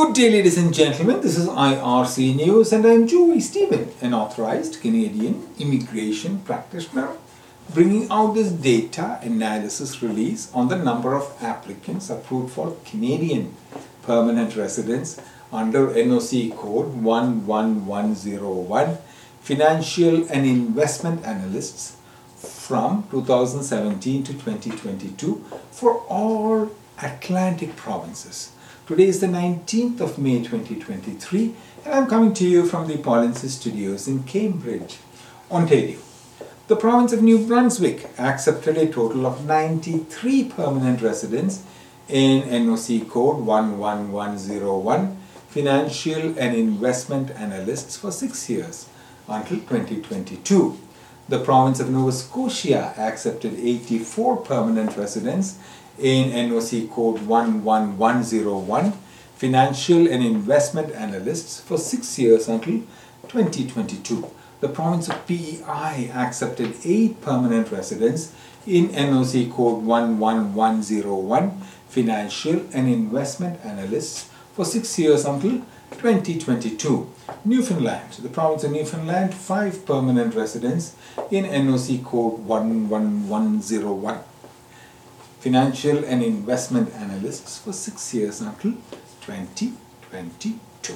Good day, ladies and gentlemen. This is IRC News, and I'm Joy Stephen, an authorized Canadian immigration practitioner, bringing out this data analysis release on the number of applicants approved for Canadian permanent residence under NOC code 11101 Financial and Investment Analysts from 2017 to 2022 for all Atlantic provinces. Today is the 19th of May 2023 and I'm coming to you from the Polinsys Studios in Cambridge, Ontario. The province of New Brunswick accepted a total of 93 permanent residents in NOC code 11101 Financial and Investment Analysts for 6 years until 2022. The province of Nova Scotia accepted 84 permanent residents in NOC code 11101 Financial and Investment Analysts for 6 years until 2022. The province of PEI accepted 8 permanent residents in NOC code 11101 Financial and Investment Analysts for 6 years until 2022. Newfoundland, the province of Newfoundland, 5 permanent residents in NOC code 11101 financial and investment analysts for 6 years until 2022.